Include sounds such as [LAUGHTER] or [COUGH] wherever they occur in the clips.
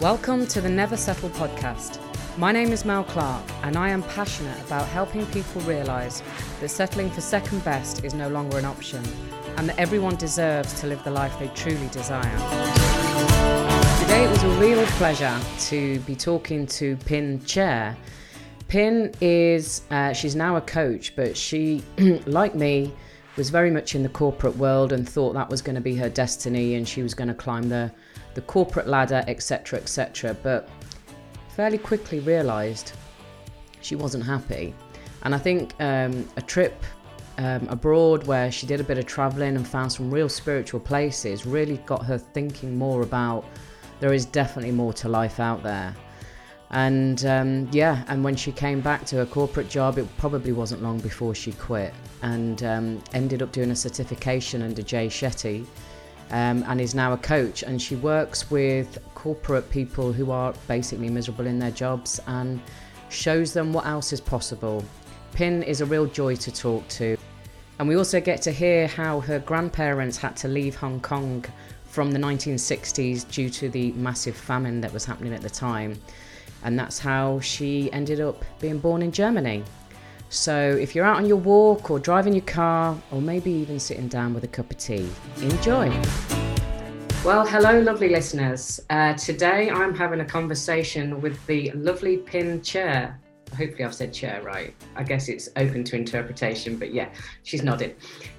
Welcome to the Never Settle podcast. My name is Mel Clarke, and I am passionate about helping people realise that settling for second best is no longer an option, and that everyone deserves to live the life they truly desire. Today it was a real pleasure to be talking to Pin Cher. Pin is, uh, she's now a coach, but she, [CLEARS THROAT] like me, was very much in the corporate world and thought that was going to be her destiny and she was going to climb the the corporate ladder, etc., etc. But fairly quickly realised she wasn't happy. And I think um, a trip um, abroad where she did a bit of travelling and found some real spiritual places really got her thinking more about there is definitely more to life out there. And um, yeah, and when she came back to her corporate job, it probably wasn't long before she quit and um, ended up doing a certification under Jay Shetty um, and is now a coach. And she works with corporate people who are basically miserable in their jobs and shows them what else is possible. Pin is a real joy to talk to. And we also get to hear how her grandparents had to leave Hong Kong from the 1960s due to the massive famine that was happening at the time. And that's how she ended up being born in Germany. So if you're out on your walk or driving your car, or maybe even sitting down with a cup of tea, enjoy. Well, hello, lovely listeners. Uh, today I'm having a conversation with the lovely Pin Cher. Hopefully, I've said Cher right. I guess it's open to interpretation, but yeah, she's nodded.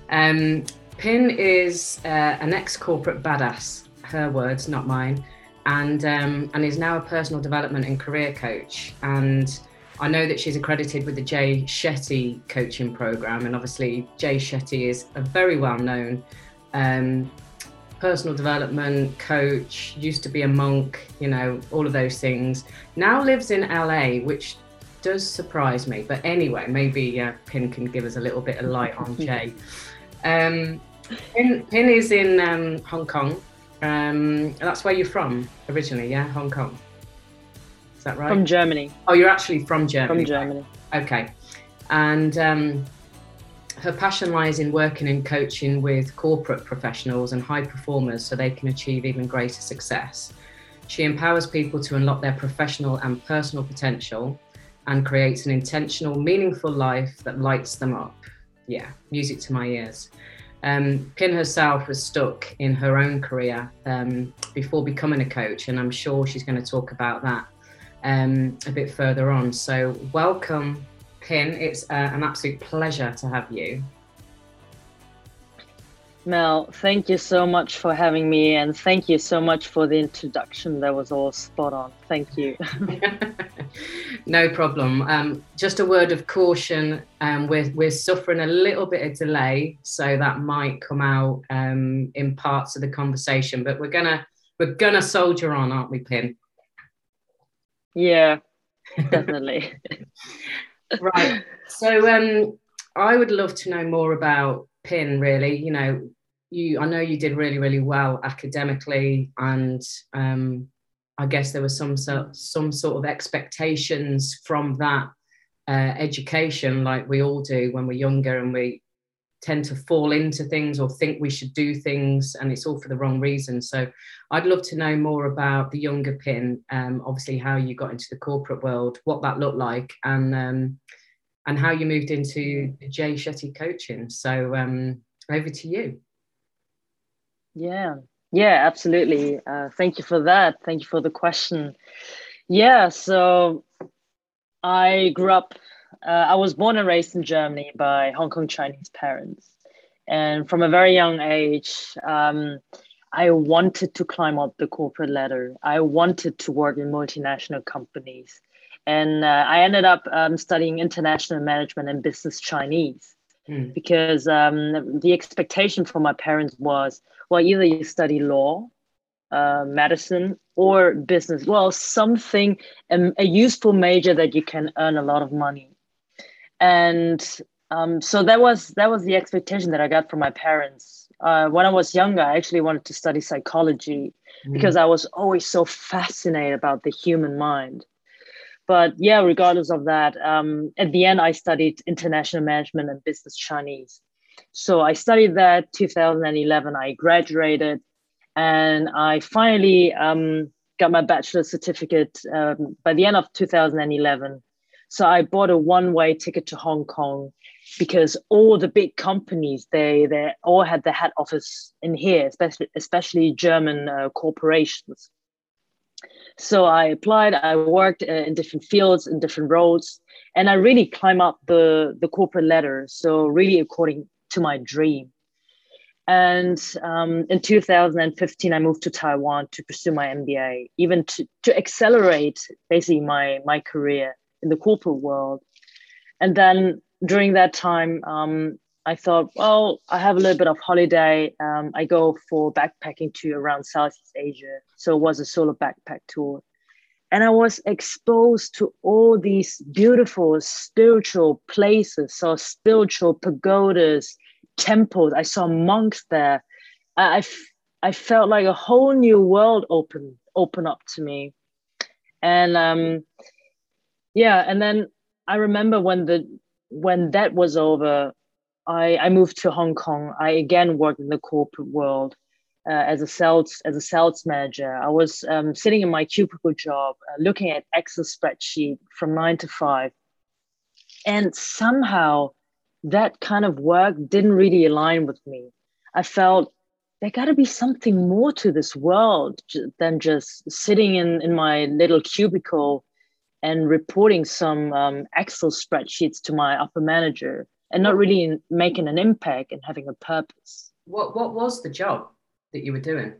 Um, Pin is uh, an ex corporate badass, her words, not mine, and, um, and is now a personal development and career coach. And I know that she's accredited with the Jay Shetty coaching program, and obviously Jay Shetty is a very well-known um, personal development coach. Used to be a monk, you know, all of those things. Now lives in LA, which does surprise me. But anyway, maybe uh, Pin can give us a little bit of light on [LAUGHS] Jay. Um, Pin, Pin is in um, Hong Kong. Um, that's where you're from originally, yeah, Hong Kong. Is that right? From Germany. Oh, you're actually from Germany. From Germany. Okay. And um, her passion lies in working and coaching with corporate professionals and high performers so they can achieve even greater success. She empowers people to unlock their professional and personal potential and creates an intentional, meaningful life that lights them up. Yeah, music to my ears. Um, Pin herself was stuck in her own career um, before becoming a coach, and I'm sure she's going to talk about that um, a bit further on. So, welcome, Pin. It's uh, an absolute pleasure to have you. Mel, thank you so much for having me, and thank you so much for the introduction. That was all spot on. Thank you. [LAUGHS] no problem. Um, just a word of caution: um, we're we're suffering a little bit of delay, so that might come out um, in parts of the conversation. But we're gonna we're gonna soldier on, aren't we, Pin? Yeah, [LAUGHS] definitely. right. So um, I would love to know more about Pin. Really, you know, you I know you did really really well academically, and um, I guess there was some sort some sort of expectations from that uh, education, like we all do when we're younger, and we tend to fall into things or think we should do things and it's all for the wrong reason. So i'd love to know more about the younger pin um, obviously how you got into the corporate world what that looked like and um, and how you moved into jay shetty coaching. So um, over to you. Yeah. Yeah absolutely. Uh, thank you for that. Thank you for the question. Yeah so i grew up uh, I was born and raised in Germany by Hong Kong Chinese parents. And from a very young age, um, I wanted to climb up the corporate ladder. I wanted to work in multinational companies. And uh, I ended up um, studying international management and business Chinese mm. because um, the expectation from my parents was well, either you study law, uh, medicine, or business. Well, something, um, a useful major that you can earn a lot of money and um, so that was that was the expectation that I got from my parents. Uh, when I was younger, I actually wanted to study psychology mm. because I was always so fascinated about the human mind. But yeah, regardless of that, um, at the end, I studied international management and business Chinese. So I studied that 2011. I graduated, and I finally um, got my bachelor's certificate um, by the end of 2011. So I bought a one-way ticket to Hong Kong because all the big companies they they all had their head office in here, especially especially German uh, corporations. So I applied. I worked uh, in different fields in different roles, and I really climbed up the the corporate ladder. So really according to my dream. And um, in 2015, I moved to Taiwan to pursue my MBA, even to, to accelerate basically my, my career in the corporate world. And then during that time, um, I thought, well, I have a little bit of holiday. Um, I go for backpacking to around Southeast Asia. So it was a solo backpack tour. And I was exposed to all these beautiful spiritual places, so spiritual pagodas, temples. I saw monks there. I, I felt like a whole new world open open up to me. And um, yeah, and then I remember when the when that was over, I, I moved to Hong Kong. I again worked in the corporate world uh, as a sales as a sales manager. I was um, sitting in my cubicle job, uh, looking at Excel spreadsheet from nine to five, and somehow that kind of work didn't really align with me. I felt there got to be something more to this world than just sitting in, in my little cubicle and reporting some um, Excel spreadsheets to my upper manager and not really making an impact and having a purpose. What, what was the job that you were doing?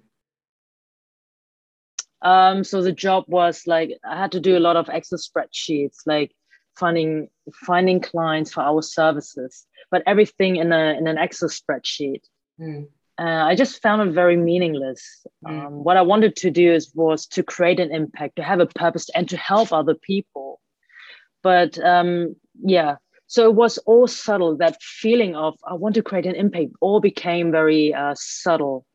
Um, so the job was like I had to do a lot of Excel spreadsheets, like finding finding clients for our services, but everything in a in an Excel spreadsheet. Mm. Uh, I just found it very meaningless. Mm. Um, what I wanted to do is was to create an impact, to have a purpose, and to help other people. But um, yeah, so it was all subtle. That feeling of I want to create an impact all became very uh, subtle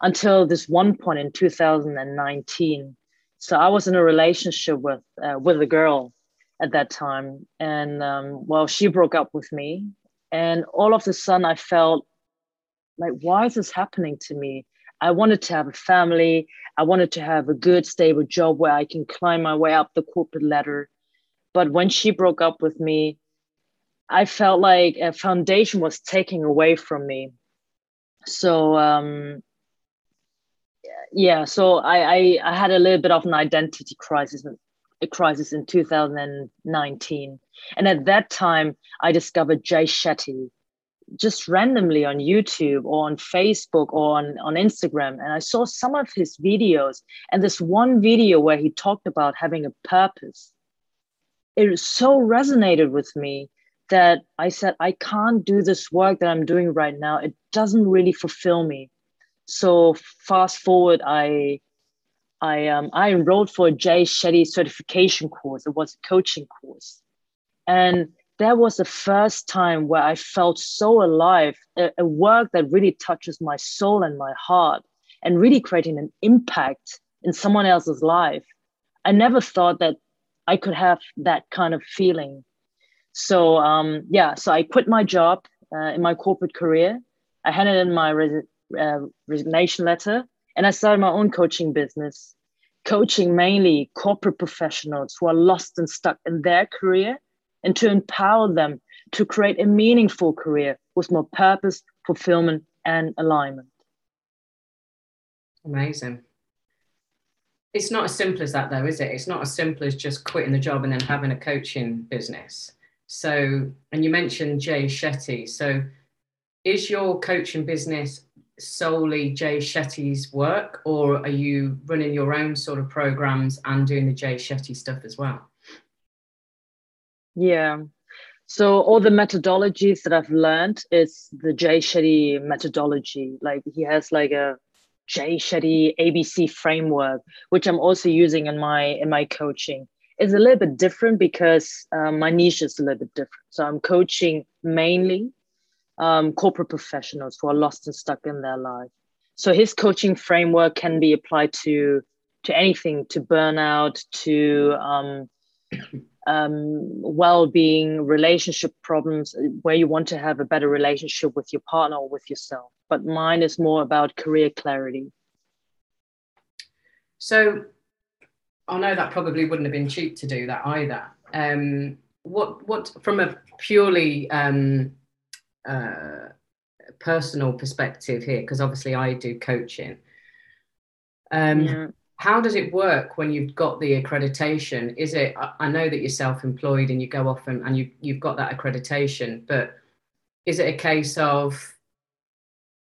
until this one point in 2019. So I was in a relationship with uh, with a girl at that time. And um, well, she broke up with me. And all of a sudden, I felt like, why is this happening to me? I wanted to have a family. I wanted to have a good, stable job where I can climb my way up the corporate ladder. But when she broke up with me, I felt like a foundation was taken away from me. So, um, yeah, so I, I, I had a little bit of an identity crisis a crisis in 2019. And at that time, I discovered Jay Shetty just randomly on YouTube or on Facebook or on, on Instagram. And I saw some of his videos and this one video where he talked about having a purpose. It so resonated with me that I said, I can't do this work that I'm doing right now. It doesn't really fulfill me. So fast forward, I I um, I enrolled for a Jay Shetty certification course. It was a coaching course, and that was the first time where I felt so alive. A, a work that really touches my soul and my heart, and really creating an impact in someone else's life. I never thought that I could have that kind of feeling. So um, yeah, so I quit my job uh, in my corporate career. I handed in my res- uh, resignation letter and I started my own coaching business, coaching mainly corporate professionals who are lost and stuck in their career and to empower them to create a meaningful career with more purpose, fulfillment, and alignment. Amazing. It's not as simple as that, though, is it? It's not as simple as just quitting the job and then having a coaching business. So, and you mentioned Jay Shetty. So, is your coaching business solely Jay Shetty's work, or are you running your own sort of programs and doing the Jay Shetty stuff as well? Yeah. So all the methodologies that I've learned is the Jay Shetty methodology. Like he has like a Jay Shetty ABC framework, which I'm also using in my in my coaching. It's a little bit different because um, my niche is a little bit different. So I'm coaching mainly um, corporate professionals who are lost and stuck in their life. So his coaching framework can be applied to to anything, to burnout, to um, um, well-being, relationship problems, where you want to have a better relationship with your partner or with yourself. But mine is more about career clarity. So I know that probably wouldn't have been cheap to do that either. Um, what what from a purely um, uh, personal perspective here, because obviously I do coaching. Um, yeah. How does it work when you've got the accreditation? Is it? I know that you're self-employed and you go off and, and you you've got that accreditation, but is it a case of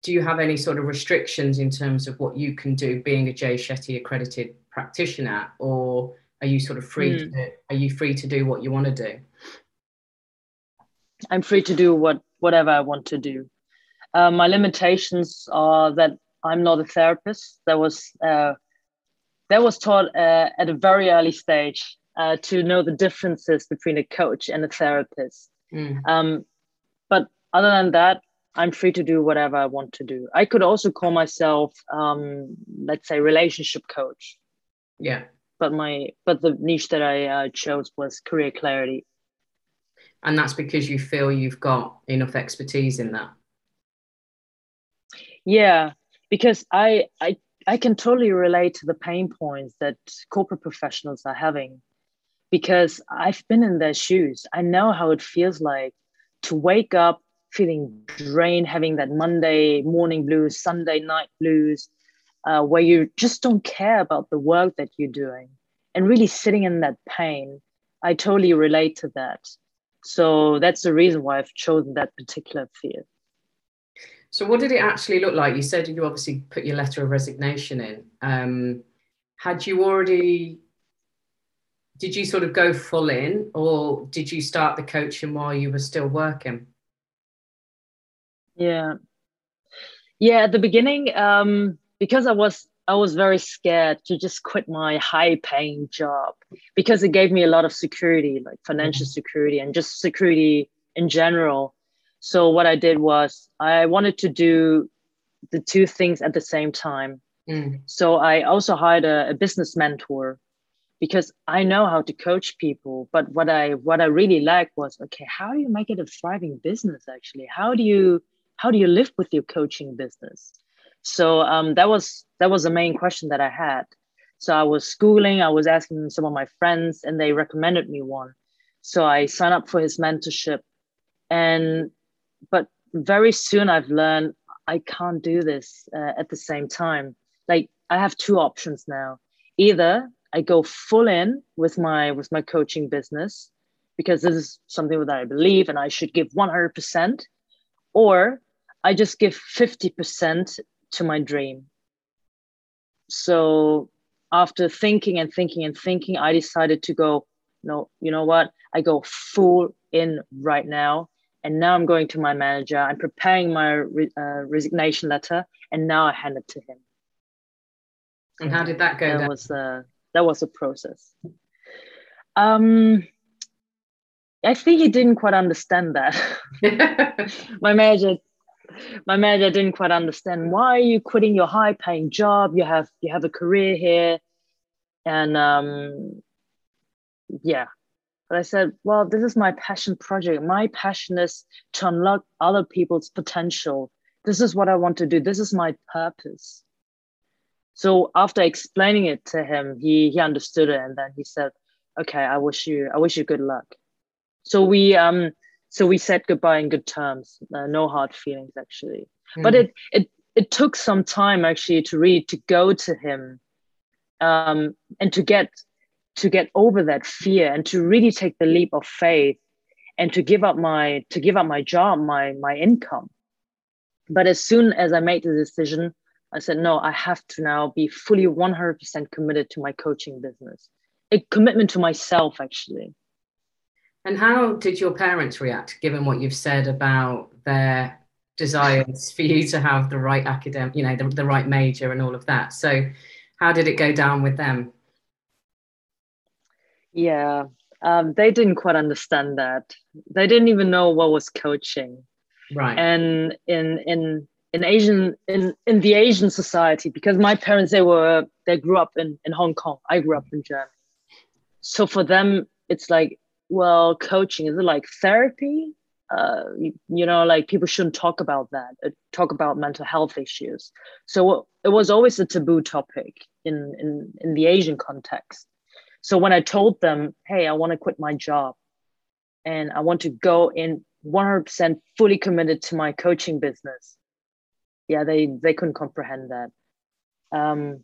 do you have any sort of restrictions in terms of what you can do being a Jay Shetty accredited practitioner, or are you sort of free? Mm. To, are you free to do what you want to do? I'm free to do what whatever I want to do. Uh, my limitations are that I'm not a therapist. There was uh, that was taught uh, at a very early stage uh, to know the differences between a coach and a therapist. Mm. Um, but other than that, I'm free to do whatever I want to do. I could also call myself, um, let's say, relationship coach. Yeah. But my but the niche that I uh, chose was career clarity. And that's because you feel you've got enough expertise in that. Yeah, because I I I can totally relate to the pain points that corporate professionals are having because I've been in their shoes. I know how it feels like to wake up feeling drained, having that Monday morning blues, Sunday night blues, uh, where you just don't care about the work that you're doing and really sitting in that pain. I totally relate to that. So that's the reason why I've chosen that particular field. So, what did it actually look like? You said you obviously put your letter of resignation in. Um, had you already did you sort of go full in or did you start the coaching while you were still working yeah yeah at the beginning um because i was i was very scared to just quit my high paying job because it gave me a lot of security like financial security and just security in general so what i did was i wanted to do the two things at the same time mm. so i also hired a, a business mentor because I know how to coach people. But what I what I really like was okay, how do you make it a thriving business actually? How do you how do you live with your coaching business? So um, that was that was the main question that I had. So I was schooling, I was asking some of my friends, and they recommended me one. So I signed up for his mentorship, and but very soon I've learned I can't do this uh, at the same time. Like I have two options now. Either I go full in with my with my coaching business because this is something that I believe and I should give 100%, or I just give 50% to my dream. So after thinking and thinking and thinking, I decided to go, no, you know what? I go full in right now. And now I'm going to my manager. I'm preparing my re- uh, resignation letter, and now I hand it to him. And how did that go? That was uh, that was a process. Um, I think he didn't quite understand that. [LAUGHS] my manager, my manager didn't quite understand why are you quitting your high-paying job. You have you have a career here, and um, yeah. But I said, well, this is my passion project. My passion is to unlock other people's potential. This is what I want to do. This is my purpose. So after explaining it to him, he he understood it, and then he said, "Okay, I wish you I wish you good luck." So we um so we said goodbye in good terms, uh, no hard feelings actually. Mm. But it it it took some time actually to read to go to him, um, and to get to get over that fear and to really take the leap of faith and to give up my to give up my job my my income but as soon as i made the decision I said, no, I have to now be fully 100% committed to my coaching business. A commitment to myself, actually. And how did your parents react, given what you've said about their desires for you to have the right academic, you know, the, the right major and all of that? So, how did it go down with them? Yeah, um, they didn't quite understand that. They didn't even know what was coaching. Right. And in in in Asian in in the Asian society because my parents they were they grew up in in Hong Kong. I grew up in Germany. So for them, it's like, well, coaching is it like therapy? Uh, you, you know, like people shouldn't talk about that. Uh, talk about mental health issues. So it was always a taboo topic in in in the Asian context. So when I told them, hey, I want to quit my job and I want to go in 100% fully committed to my coaching business, yeah, they they couldn't comprehend that. Um,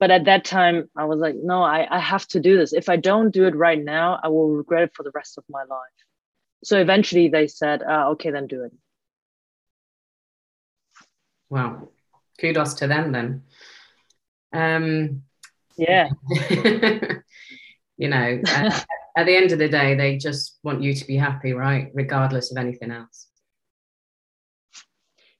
but at that time, I was like, no, I, I have to do this. If I don't do it right now, I will regret it for the rest of my life. So eventually they said, uh, okay, then do it. Wow. Kudos to them then. Um, yeah. [LAUGHS] you know, at, at the end of the day, they just want you to be happy, right? Regardless of anything else.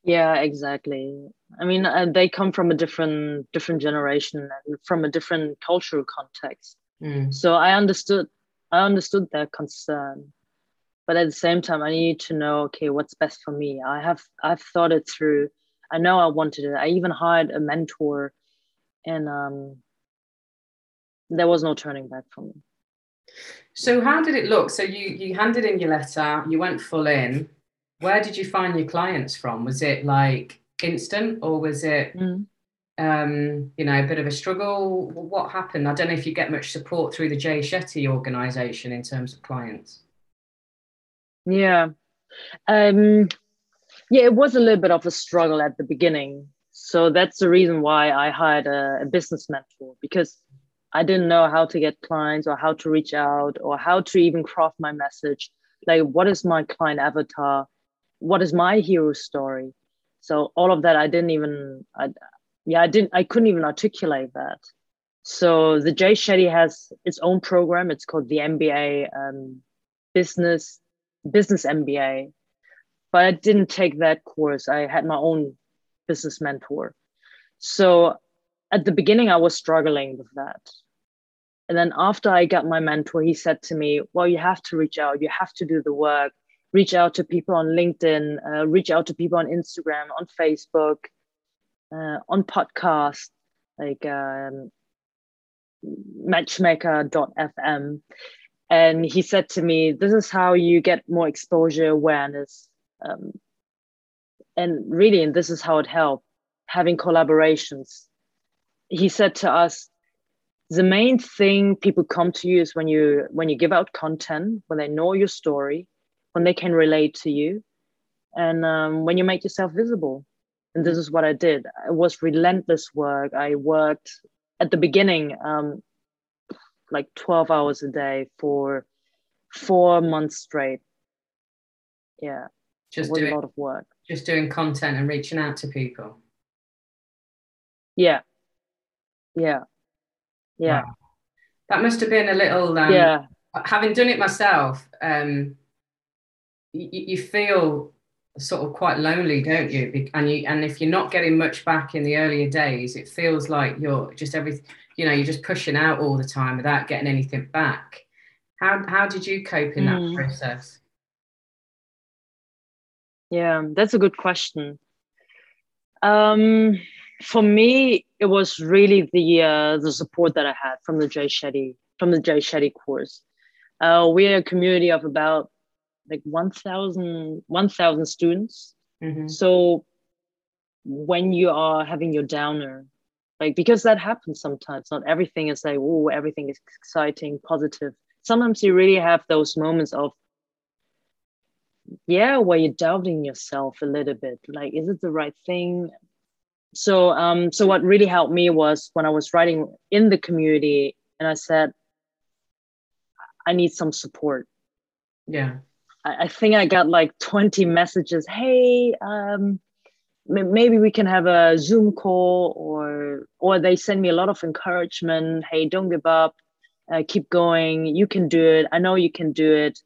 Yeah, exactly. I mean, uh, they come from a different different generation and from a different cultural context. Mm. So I understood I understood their concern, but at the same time, I need to know okay, what's best for me. I have I've thought it through. I know I wanted it. I even hired a mentor, and um, there was no turning back for me. So how did it look? So you you handed in your letter. You went full in where did you find your clients from? Was it like instant or was it, mm. um, you know, a bit of a struggle? What happened? I don't know if you get much support through the Jay Shetty organization in terms of clients. Yeah. Um, yeah, it was a little bit of a struggle at the beginning. So that's the reason why I hired a, a business mentor because I didn't know how to get clients or how to reach out or how to even craft my message. Like, what is my client avatar? what is my hero story? So all of that i didn't even I, yeah i didn't i couldn't even articulate that. So the jay shetty has its own program. It's called the mba um, business business mba but i didn't take that course. I had my own business mentor. So at the beginning i was struggling with that and then after i got my mentor he said to me well you have to reach out you have to do the work reach out to people on LinkedIn, uh, reach out to people on Instagram, on Facebook, uh, on podcast, like um, matchmaker.fm. And he said to me, This is how you get more exposure awareness. Um, and really, and this is how it helped having collaborations. He said to us, the main thing people come to you is when you when you give out content when they know your story when they can relate to you and um, when you make yourself visible. And this is what i did. It was relentless work. I worked at the beginning um, like 12 hours a day for four months straight. Yeah just doing a lot of work. just doing content and reaching out to people. Yeah yeah yeah wow. that must have been a little um, yeah having done it myself um you, you feel sort of quite lonely, don't you? And you and if you're not getting much back in the earlier days, it feels like you're just every you know you're just pushing out all the time without getting anything back. How how did you cope in that mm. process? Yeah, that's a good question. Um, for me, it was really the uh, the support that I had from the Jay Shetty from the Jay Shetty course. Uh, we're a community of about like 1000 1000 students mm-hmm. so when you are having your downer like because that happens sometimes not everything is like oh everything is exciting positive sometimes you really have those moments of yeah where you're doubting yourself a little bit like is it the right thing so um so what really helped me was when i was writing in the community and i said i need some support yeah I, think I got like 20 messages. Hey, um, maybe we can have a Zoom call, or or they send me a lot of encouragement. Hey, don't give up, uh, keep going. You can do it. I know you can do it.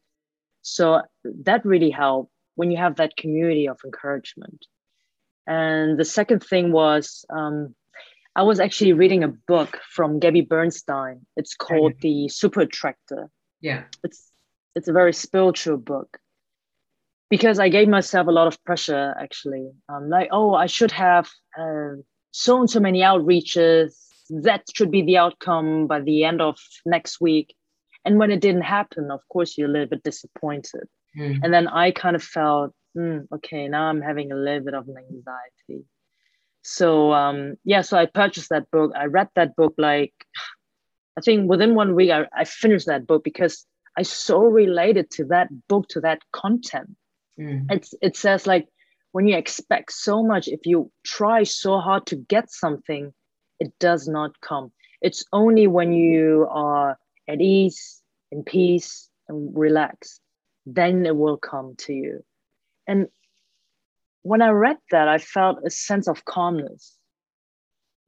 So that really helped when you have that community of encouragement. And the second thing was um, I was actually reading a book from Gabby Bernstein. It's called The Super Attractor. Yeah. It's it's a very spiritual book because I gave myself a lot of pressure actually. Um, like, oh, I should have uh, so and so many outreaches. That should be the outcome by the end of next week. And when it didn't happen, of course, you're a little bit disappointed. Mm. And then I kind of felt, mm, okay, now I'm having a little bit of an anxiety. So um, yeah, so I purchased that book. I read that book like I think within one week I, I finished that book because I so related to that book, to that content. Mm. It's it says like when you expect so much, if you try so hard to get something, it does not come. It's only when you are at ease, in peace, and relaxed, then it will come to you. And when I read that, I felt a sense of calmness.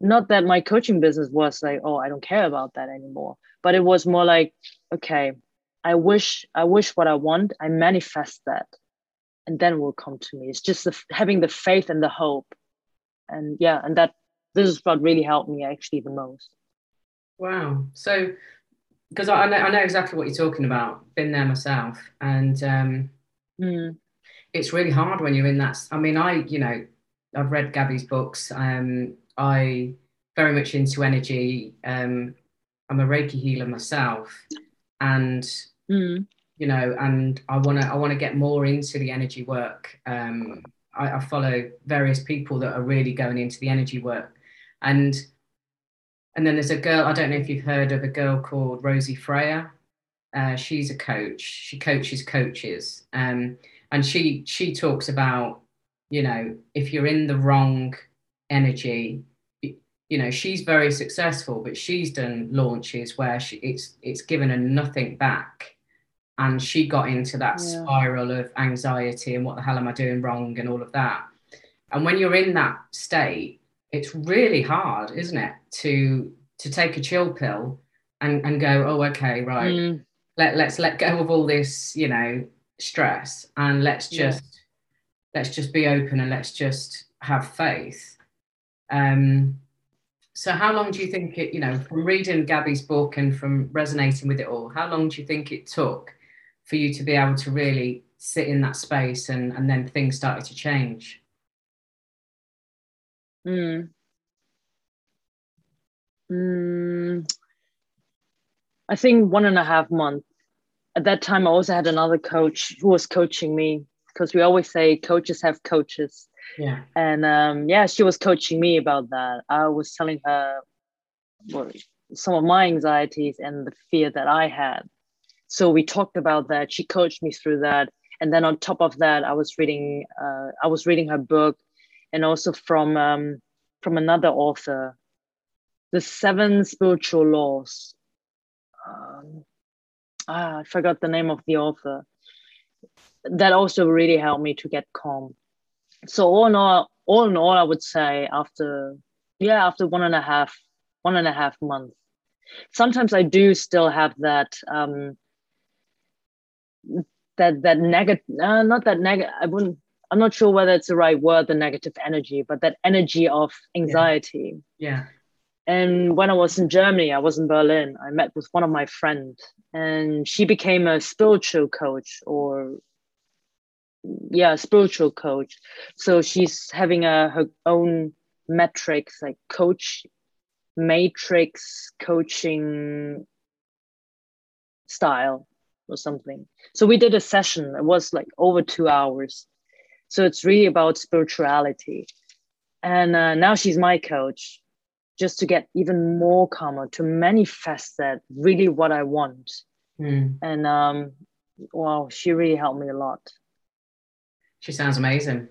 Not that my coaching business was like, oh, I don't care about that anymore, but it was more like, okay, I wish, I wish what I want, I manifest that, and then it will come to me. It's just the, having the faith and the hope, and yeah, and that this is what really helped me actually the most. Wow. So, because I know, I know exactly what you're talking about. Been there myself, and um, mm it's really hard when you're in that. I mean, I, you know, I've read Gabby's books. Um, I very much into energy. Um, I'm a Reiki healer myself, and mm. you know, and I want to I want to get more into the energy work. Um, I, I, follow various people that are really going into the energy work, and and then there's a girl. I don't know if you've heard of a girl called Rosie Freya. Uh, she's a coach. She coaches coaches. Um, and she she talks about you know if you're in the wrong energy you know she's very successful but she's done launches where she it's it's given her nothing back and she got into that yeah. spiral of anxiety and what the hell am i doing wrong and all of that and when you're in that state it's really hard isn't it to to take a chill pill and and go oh okay right mm. let, let's let go of all this you know stress and let's just yeah. let's just be open and let's just have faith um so how long do you think it you know from reading gabby's book and from resonating with it all how long do you think it took for you to be able to really sit in that space and and then things started to change mm. Mm. i think one and a half months at that time, I also had another coach who was coaching me because we always say coaches have coaches. Yeah. And um, yeah, she was coaching me about that. I was telling her well, some of my anxieties and the fear that I had. So we talked about that. She coached me through that. And then on top of that, I was reading uh, I was reading her book, and also from um, from another author, the Seven Spiritual Laws. Um, ah, I forgot the name of the author. That also really helped me to get calm. So all in all, all in all, I would say after yeah, after one and a half, one and a half months. Sometimes I do still have that um that that negative uh, not that negative I wouldn't I'm not sure whether it's the right word, the negative energy, but that energy of anxiety. Yeah. yeah. And when I was in Germany, I was in Berlin, I met with one of my friends and she became a spiritual coach or yeah, spiritual coach. So she's having a her own metrics like coach matrix coaching style or something. So we did a session. It was like over two hours. So it's really about spirituality. And uh, now she's my coach just to get even more calmer, to manifest that really what I want. Mm. And um, wow, she really helped me a lot. She sounds amazing.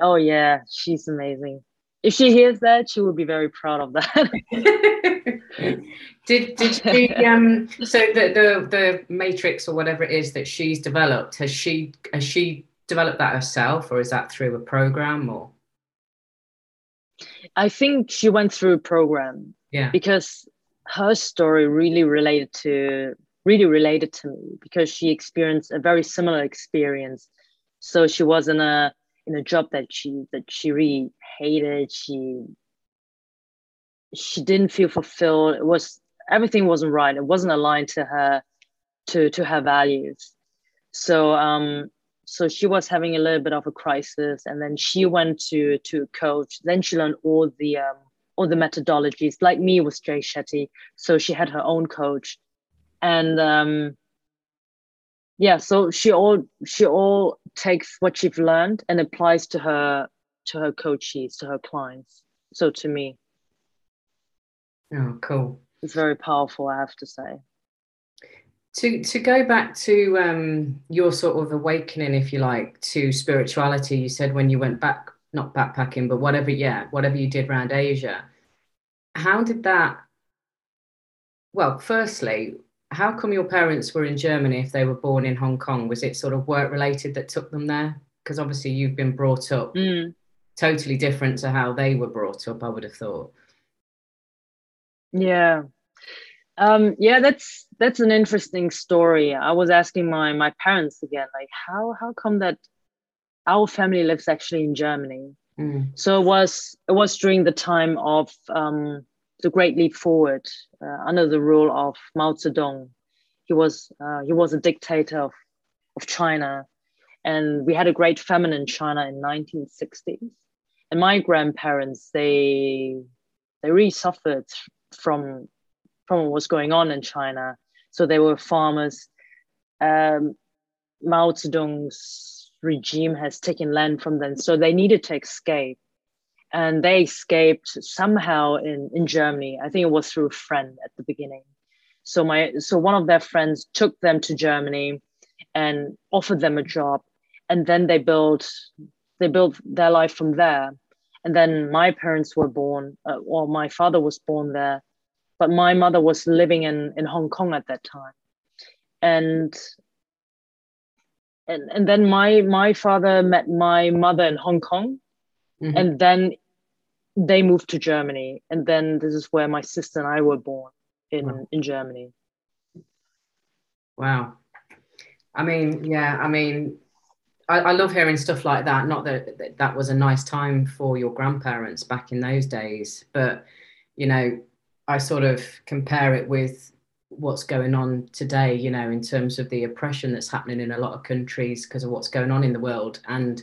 Oh yeah, she's amazing. If she hears that, she will be very proud of that. [LAUGHS] [LAUGHS] did did she um so the, the the matrix or whatever it is that she's developed, has she has she developed that herself or is that through a program or I think she went through a program. Yeah. Because her story really related to really related to me because she experienced a very similar experience. So she was in a in a job that she that she really hated. She she didn't feel fulfilled. It was everything wasn't right. It wasn't aligned to her to to her values. So um so she was having a little bit of a crisis and then she went to to a coach. Then she learned all the um, all the methodologies. Like me was jay shetty so she had her own coach. And um yeah so she all she all takes what she's learned and applies to her to her coaches to her clients. So to me. Oh, cool. It's very powerful, I have to say. To to go back to um, your sort of awakening, if you like, to spirituality. You said when you went back, not backpacking, but whatever, yeah, whatever you did around Asia. How did that? Well, firstly, how come your parents were in Germany if they were born in Hong Kong? Was it sort of work related that took them there? Because obviously you've been brought up mm. totally different to how they were brought up, I would have thought. Yeah. Um, yeah, that's that's an interesting story. I was asking my my parents again, like how how come that our family lives actually in Germany? Mm. So it was it was during the time of um, the Great Leap Forward uh, under the rule of Mao Zedong. He was uh, he was a dictator of, of China, and we had a great famine in China in 1960s. And my grandparents they they really suffered from from what was going on in China. So they were farmers. Um, Mao Zedong's regime has taken land from them, so they needed to escape and they escaped somehow in, in Germany. I think it was through a friend at the beginning. So my so one of their friends took them to Germany and offered them a job, and then they built they built their life from there. And then my parents were born, uh, or my father was born there, but my mother was living in in Hong Kong at that time, and and and then my my father met my mother in Hong Kong, Mm-hmm. and then they moved to Germany, and then this is where my sister and I were born in wow. in Germany. Wow, I mean, yeah, I mean, I, I, love hearing stuff like that. Not that that was a nice time for your grandparents back in those days, but you know, I sort of compare it with what's going on today. You know, in terms of the oppression that's happening in a lot of countries because of what's going on in the world, and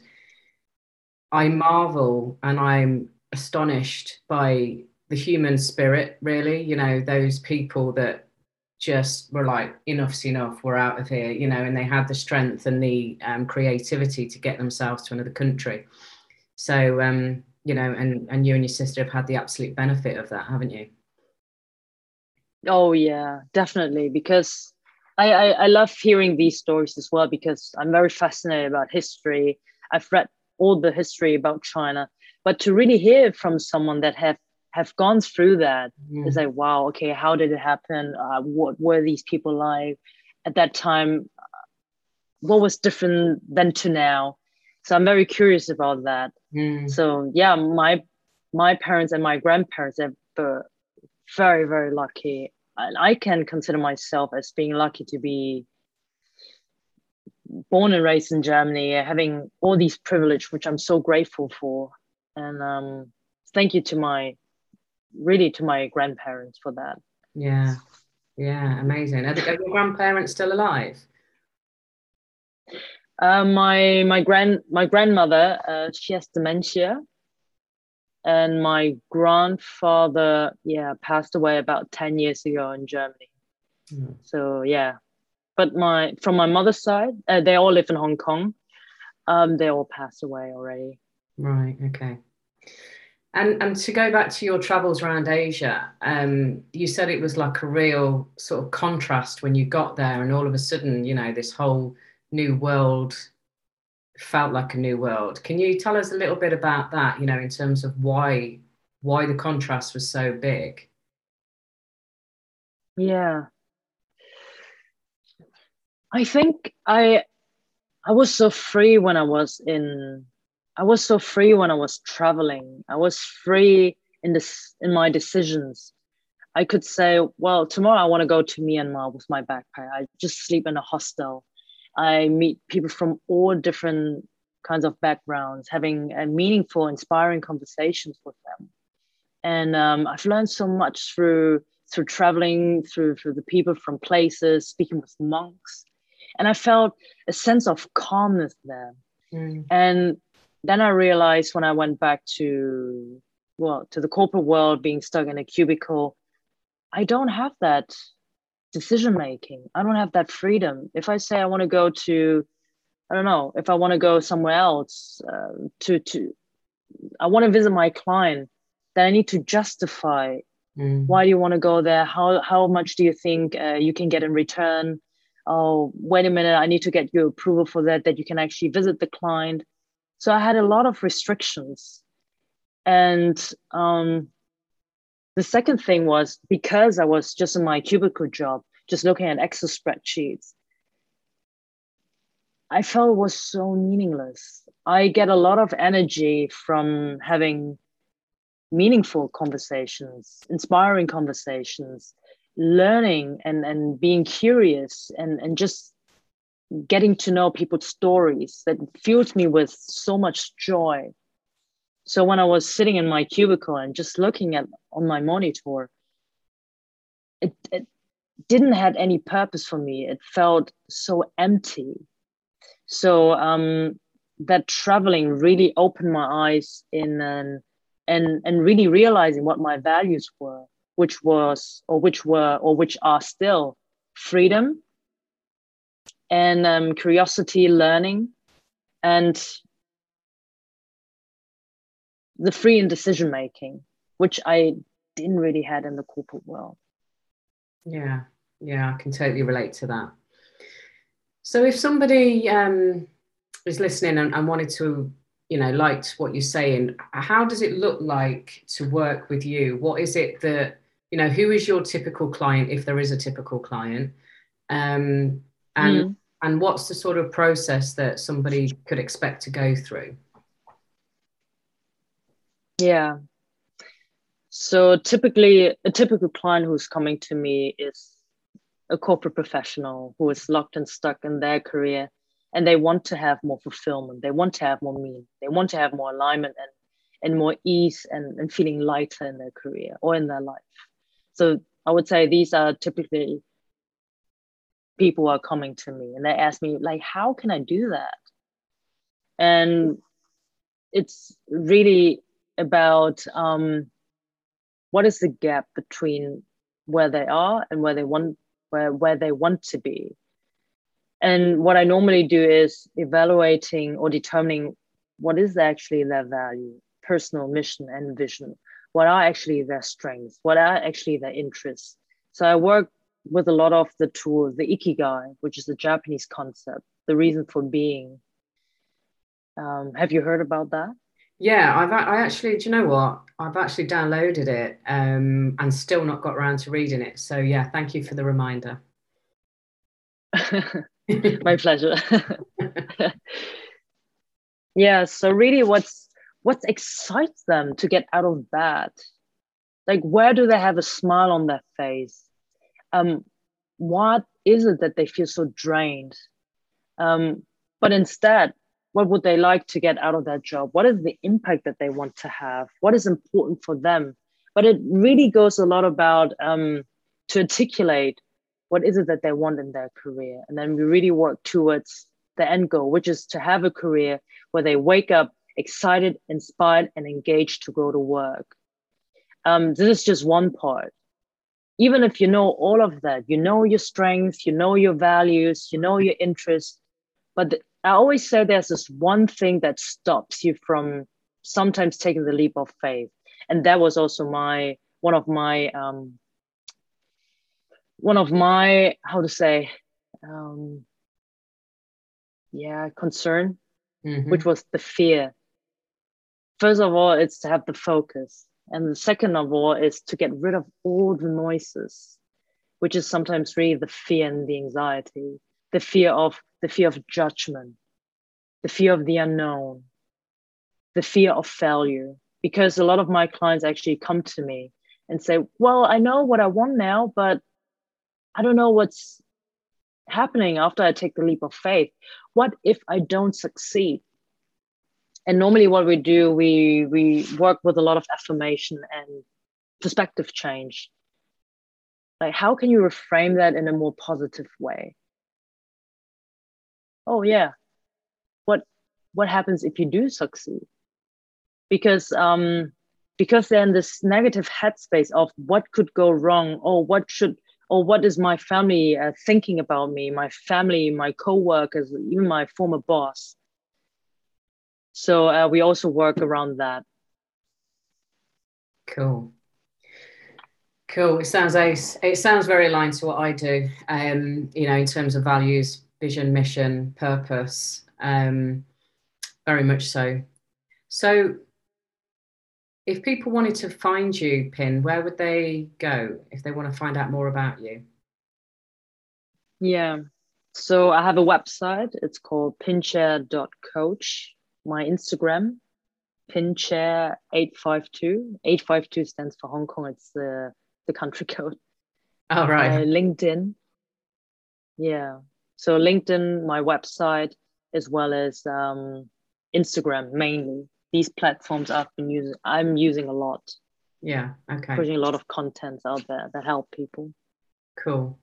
I marvel and I'm astonished by the human spirit, really. You know, those people that just were like, enough's enough, we're out of here, you know, and they had the strength and the um, creativity to get themselves to another country. So, um, you know, and, and you and your sister have had the absolute benefit of that, haven't you? Oh, yeah, definitely. Because I, I, I love hearing these stories as well, because I'm very fascinated about history. I've read all the history about China but to really hear from someone that have have gone through that mm. is like wow okay how did it happen uh, what were these people like at that time what was different than to now so i'm very curious about that mm. so yeah my my parents and my grandparents are very very lucky. And i can consider myself as being lucky to be born and raised in germany having all these privilege which i'm so grateful for. And um, thank you to my really to my grandparents for that. Yeah. Yeah amazing. Are, the, are your grandparents still alive? Uh, my my grand my grandmother uh, she has dementia and my grandfather yeah passed away about 10 years ago in germany mm. so yeah but my from my mother's side uh, they all live in hong kong um, they all passed away already Right. Okay. And and to go back to your travels around Asia, um, you said it was like a real sort of contrast when you got there, and all of a sudden, you know, this whole new world felt like a new world. Can you tell us a little bit about that? You know, in terms of why why the contrast was so big. Yeah, I think I I was so free when I was in I was so free when I was traveling. I was free in this in my decisions. I could say, well, tomorrow I want to go to Myanmar with my backpack. I just sleep in a hostel. I meet people from all different kinds of backgrounds, having a meaningful, inspiring conversations with them. And um, I've learned so much through through traveling, through through the people from places, speaking with monks, and I felt a sense of calmness there. Mm. And then I realized when I went back to well to the corporate world, being stuck in a cubicle, I don't have that decision making. I don't have that freedom. If I say I want to go to, I don't know, if I want to go somewhere else uh, to to, I want to visit my client, then I need to justify Mm. Why do you want to go there? How how much do you think uh, you can get in return? Oh, wait a minute, I need to get your approval for that. That you can actually visit the client. So I had a lot of restrictions, and um, the second thing was because I was just in my cubicle job, just looking at Excel spreadsheets. I felt it was so meaningless. I get a lot of energy from having meaningful conversations, inspiring conversations, learning and, and being curious and, and just getting to know people's stories that fills me with so much joy. So when I was sitting in my cubicle and just looking at on my monitor, it, it didn't have any purpose for me. It felt so empty. So um, that traveling really opened my eyes in an and and really realizing what my values were which was or which were or which are still freedom and um, curiosity learning and the free in decision making which i didn't really had in the corporate world. Yeah yeah i can totally relate to that. So if somebody um, is listening and, and wanted to you know liked what you're saying how does it look like to work with you? What is it that you know who is your typical client if there is a typical client? Um, and mm. and what's the sort of process that somebody could expect to go through yeah. So typically a typical client who's coming to me is a corporate professional who is locked and stuck in their career and they want to have more fulfillment. They want to have more meaning. They want to have more alignment and and more ease and, and feeling lighter in their career or in their life. So i would say these are typically people are coming to me and they ask me like how can i do that? And it's really about um, what is the gap between where they are and where they want where, where they want to be and what I normally do is evaluating or determining what is actually their value, personal mission and vision. What are actually their strengths? What are actually their interests? So I work with a lot of the tools, the ikigai, which is the Japanese concept, the reason for being. Um, have you heard about that? Yeah, I've I actually, do you know what? I've actually downloaded it um, and still not got around to reading it. So yeah, thank you for the reminder. [LAUGHS] My pleasure. [LAUGHS] yeah, so really what's what excites them to get out of bed? Like where do they have a smile on their face? Um, what is it that they feel so drained? Um, but instead, what would they like to get out of that job? What is the impact that they want to have? What is important for them? But it really goes a lot about um, to articulate what is it that they want in their career and then we really work towards the end goal which is to have a career where they wake up excited inspired and engaged to go to work um, this is just one part even if you know all of that you know your strengths you know your values you know your interests but the, i always say there's this one thing that stops you from sometimes taking the leap of faith. And that was also my one of my um, one of my how to say um, yeah concern mm-hmm. which was the fear. First of all it's to have the focus. And the second of all is to get rid of all the noises which is sometimes really the fear and the anxiety. The fear of the fear of judgment the fear of the unknown the fear of failure because a lot of my clients actually come to me and say well i know what i want now but I don't know what's happening after I take the leap of faith. What if I don't succeed? And normally, what we do, we we work with a lot of affirmation and perspective change. Like, how can you reframe that in a more positive way? Oh yeah, what what happens if you do succeed? Because um, because they're in this negative headspace of what could go wrong, or what should or what is my family uh, thinking about me my family my co-workers even my former boss so uh, we also work around that cool Cool. It sounds. It sounds very aligned to what I do. Um, you know, in terms of values, vision, mission, purpose. Um, very much so. So, if people wanted to find you, Pin, where would they go if they want to find out more about you? Yeah. So I have a website. It's called pincher.coach. My Instagram, pincher852. 852 stands for Hong Kong. It's the, the country [LAUGHS] code. All right. Uh, LinkedIn. Yeah. So LinkedIn, my website, as well as um, Instagram mainly. These platforms I've been using, I'm using a lot. Yeah. Okay. Putting a lot of content out there that help people. Cool.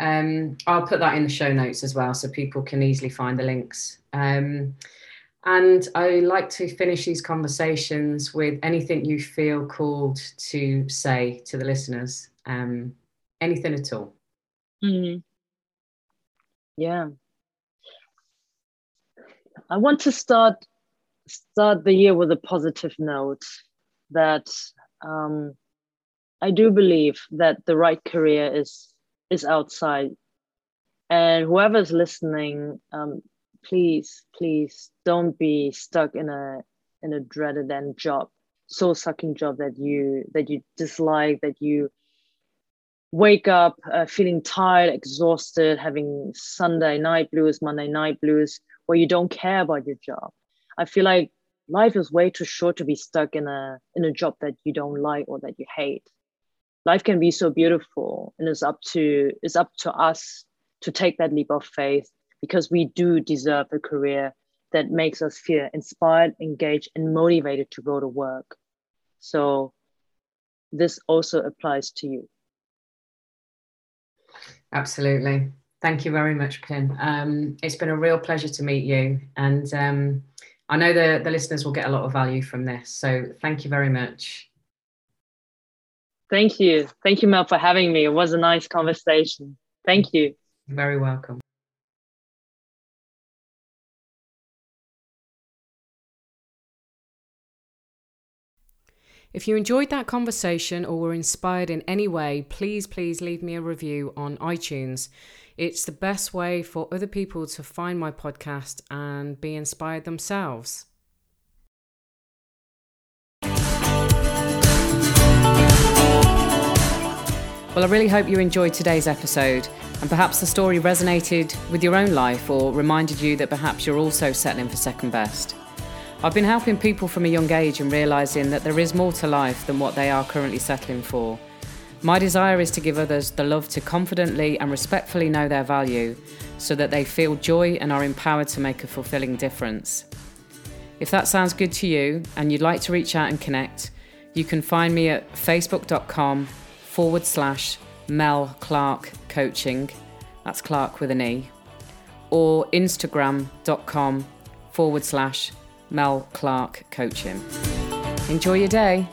Um, I'll put that in the show notes as well so people can easily find the links. Um, and I like to finish these conversations with anything you feel called to say to the listeners. Um, anything at all. Mm-hmm. Yeah. I want to start start the year with a positive note that um, I do believe that the right career is is outside. And whoever's listening, um, please, please don't be stuck in a in a dreaded end job, soul sucking job that you that you dislike, that you wake up uh, feeling tired, exhausted, having Sunday night blues, Monday night blues, where you don't care about your job. I feel like life is way too short to be stuck in a in a job that you don't like or that you hate. Life can be so beautiful and it's up to it's up to us to take that leap of faith because we do deserve a career that makes us feel inspired engaged and motivated to go to work. So this also applies to you absolutely thank you very much pin um, it's been a real pleasure to meet you and um, i know the, the listeners will get a lot of value from this so thank you very much Thank you. Thank you, Mel, for having me. It was a nice conversation. Thank you. You're very welcome. If you enjoyed that conversation or were inspired in any way, please, please leave me a review on iTunes. It's the best way for other people to find my podcast and be inspired themselves. Well, I really hope you enjoyed today's episode and perhaps the story resonated with your own life or reminded you that perhaps you're also settling for second best. I've been helping people from a young age and realizing that there is more to life than what they are currently settling for. My desire is to give others the love to confidently and respectfully know their value so that they feel joy and are empowered to make a fulfilling difference. If that sounds good to you and you'd like to reach out and connect, you can find me at facebook.com forward slash Mel Clarke Coaching. That's Clarke with an E. Or Instagram.com forward slash Mel Clarke Coaching. Enjoy your day.